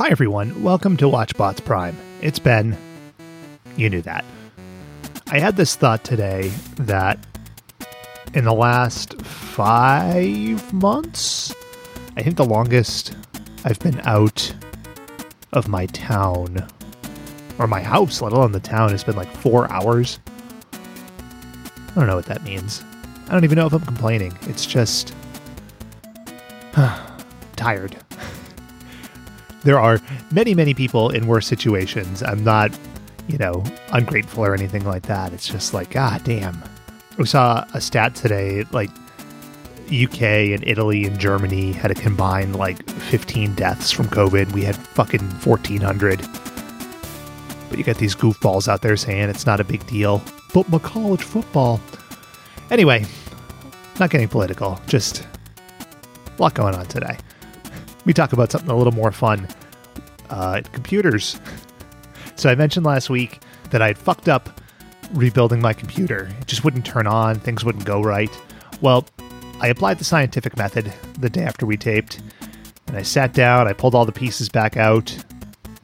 Hi, everyone. Welcome to WatchBots Prime. It's Ben. You knew that. I had this thought today that in the last five months, I think the longest I've been out of my town or my house, let alone the town, has been like four hours. I don't know what that means. I don't even know if I'm complaining. It's just tired. There are many, many people in worse situations. I'm not, you know, ungrateful or anything like that. It's just like, god damn. We saw a stat today, like UK and Italy and Germany had a combined like 15 deaths from COVID. We had fucking 1,400. But you got these goofballs out there saying it's not a big deal. But my college football. Anyway, not getting political, just a lot going on today. We talk about something a little more fun uh, computers. So I mentioned last week that I had fucked up rebuilding my computer. It just wouldn't turn on, things wouldn't go right. Well, I applied the scientific method the day after we taped, and I sat down, I pulled all the pieces back out,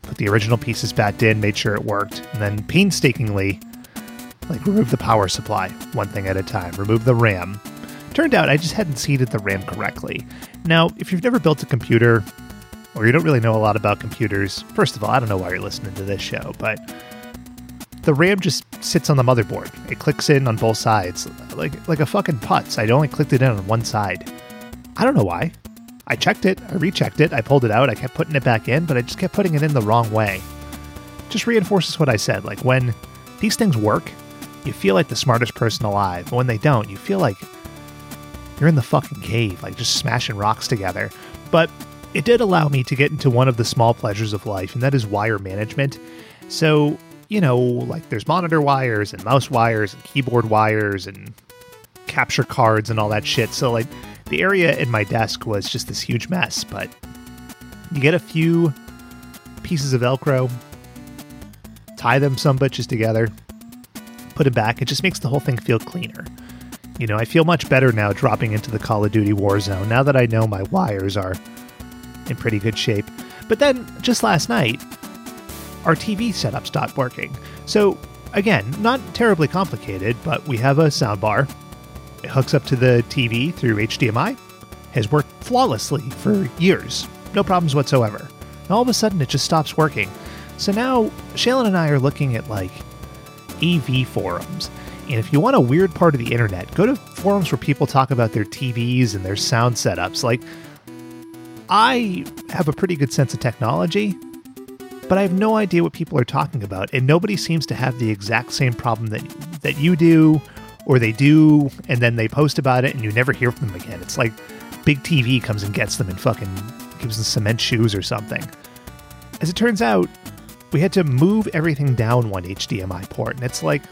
put the original pieces back in, made sure it worked, and then painstakingly, like, remove the power supply one thing at a time, remove the RAM. Turned out I just hadn't seated the RAM correctly. Now, if you've never built a computer, or you don't really know a lot about computers, first of all, I don't know why you're listening to this show, but the RAM just sits on the motherboard. It clicks in on both sides, like like a fucking putz. I only clicked it in on one side. I don't know why. I checked it, I rechecked it, I pulled it out, I kept putting it back in, but I just kept putting it in the wrong way. Just reinforces what I said. Like when these things work, you feel like the smartest person alive. But when they don't, you feel like you're in the fucking cave, like just smashing rocks together. But it did allow me to get into one of the small pleasures of life, and that is wire management. So you know, like there's monitor wires and mouse wires and keyboard wires and capture cards and all that shit. So, like, the area in my desk was just this huge mess, but you get a few pieces of Velcro, tie them some bitches together, put it back. It just makes the whole thing feel cleaner. You know, I feel much better now dropping into the Call of Duty Warzone now that I know my wires are in pretty good shape. But then, just last night, our TV setup stopped working. So, again, not terribly complicated, but we have a soundbar. It hooks up to the TV through HDMI, has worked flawlessly for years, no problems whatsoever. And all of a sudden, it just stops working. So now, Shaylin and I are looking at like AV forums. And if you want a weird part of the internet, go to forums where people talk about their TVs and their sound setups. Like, I have a pretty good sense of technology, but I have no idea what people are talking about, and nobody seems to have the exact same problem that that you do, or they do, and then they post about it, and you never hear from them again. It's like Big TV comes and gets them and fucking gives them cement shoes or something. As it turns out, we had to move everything down one HDMI port, and it's like,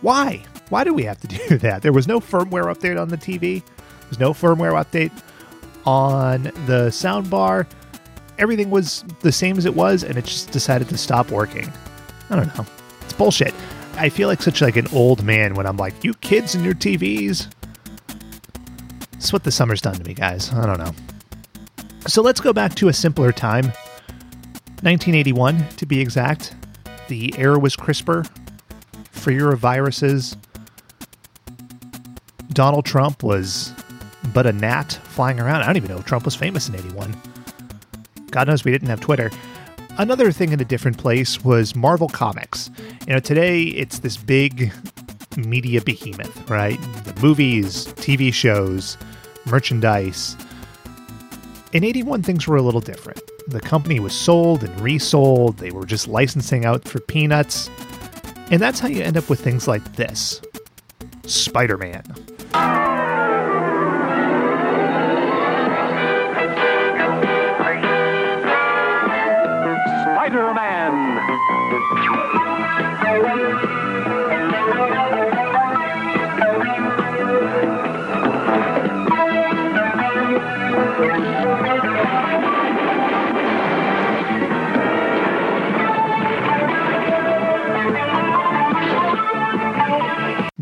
why? Why do we have to do that? There was no firmware update on the TV. There's no firmware update on the soundbar everything was the same as it was, and it just decided to stop working. I don't know. It's bullshit. I feel like such like an old man when I'm like, you kids and your TVs. It's what the summer's done to me, guys. I don't know. So let's go back to a simpler time. 1981, to be exact. The air was crisper, freer of viruses. Donald Trump was but a gnat flying around. I don't even know if Trump was famous in 81. God knows we didn't have Twitter. Another thing in a different place was Marvel Comics. You know, today it's this big media behemoth, right? The movies, TV shows, merchandise. In 81, things were a little different. The company was sold and resold, they were just licensing out for peanuts. And that's how you end up with things like this Spider Man.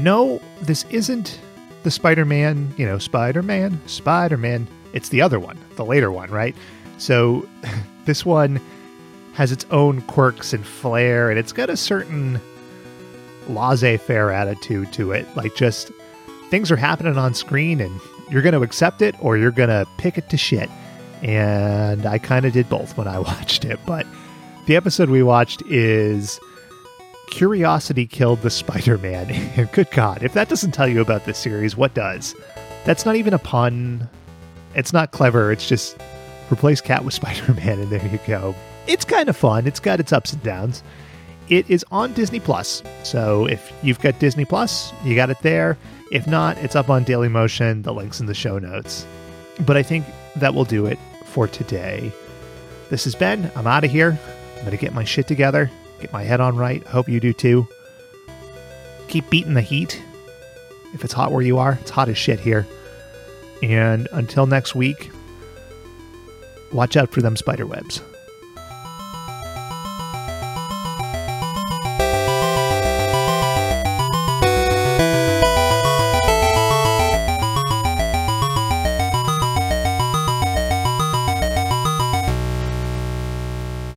No, this isn't the Spider Man, you know, Spider Man, Spider Man. It's the other one, the later one, right? So this one has its own quirks and flair, and it's got a certain laissez faire attitude to it. Like, just things are happening on screen, and you're going to accept it or you're going to pick it to shit. And I kind of did both when I watched it. But the episode we watched is Curiosity Killed the Spider Man. good God, if that doesn't tell you about this series, what does? That's not even a pun. It's not clever. It's just replace cat with Spider Man, and there you go it's kind of fun. It's got its ups and downs. It is on Disney Plus. So if you've got Disney Plus, you got it there. If not, it's up on Daily Motion. The link's in the show notes. But I think that will do it for today. This is Ben. I'm out of here. I'm going to get my shit together, get my head on right. Hope you do too. Keep beating the heat. If it's hot where you are, it's hot as shit here. And until next week, watch out for them spider webs.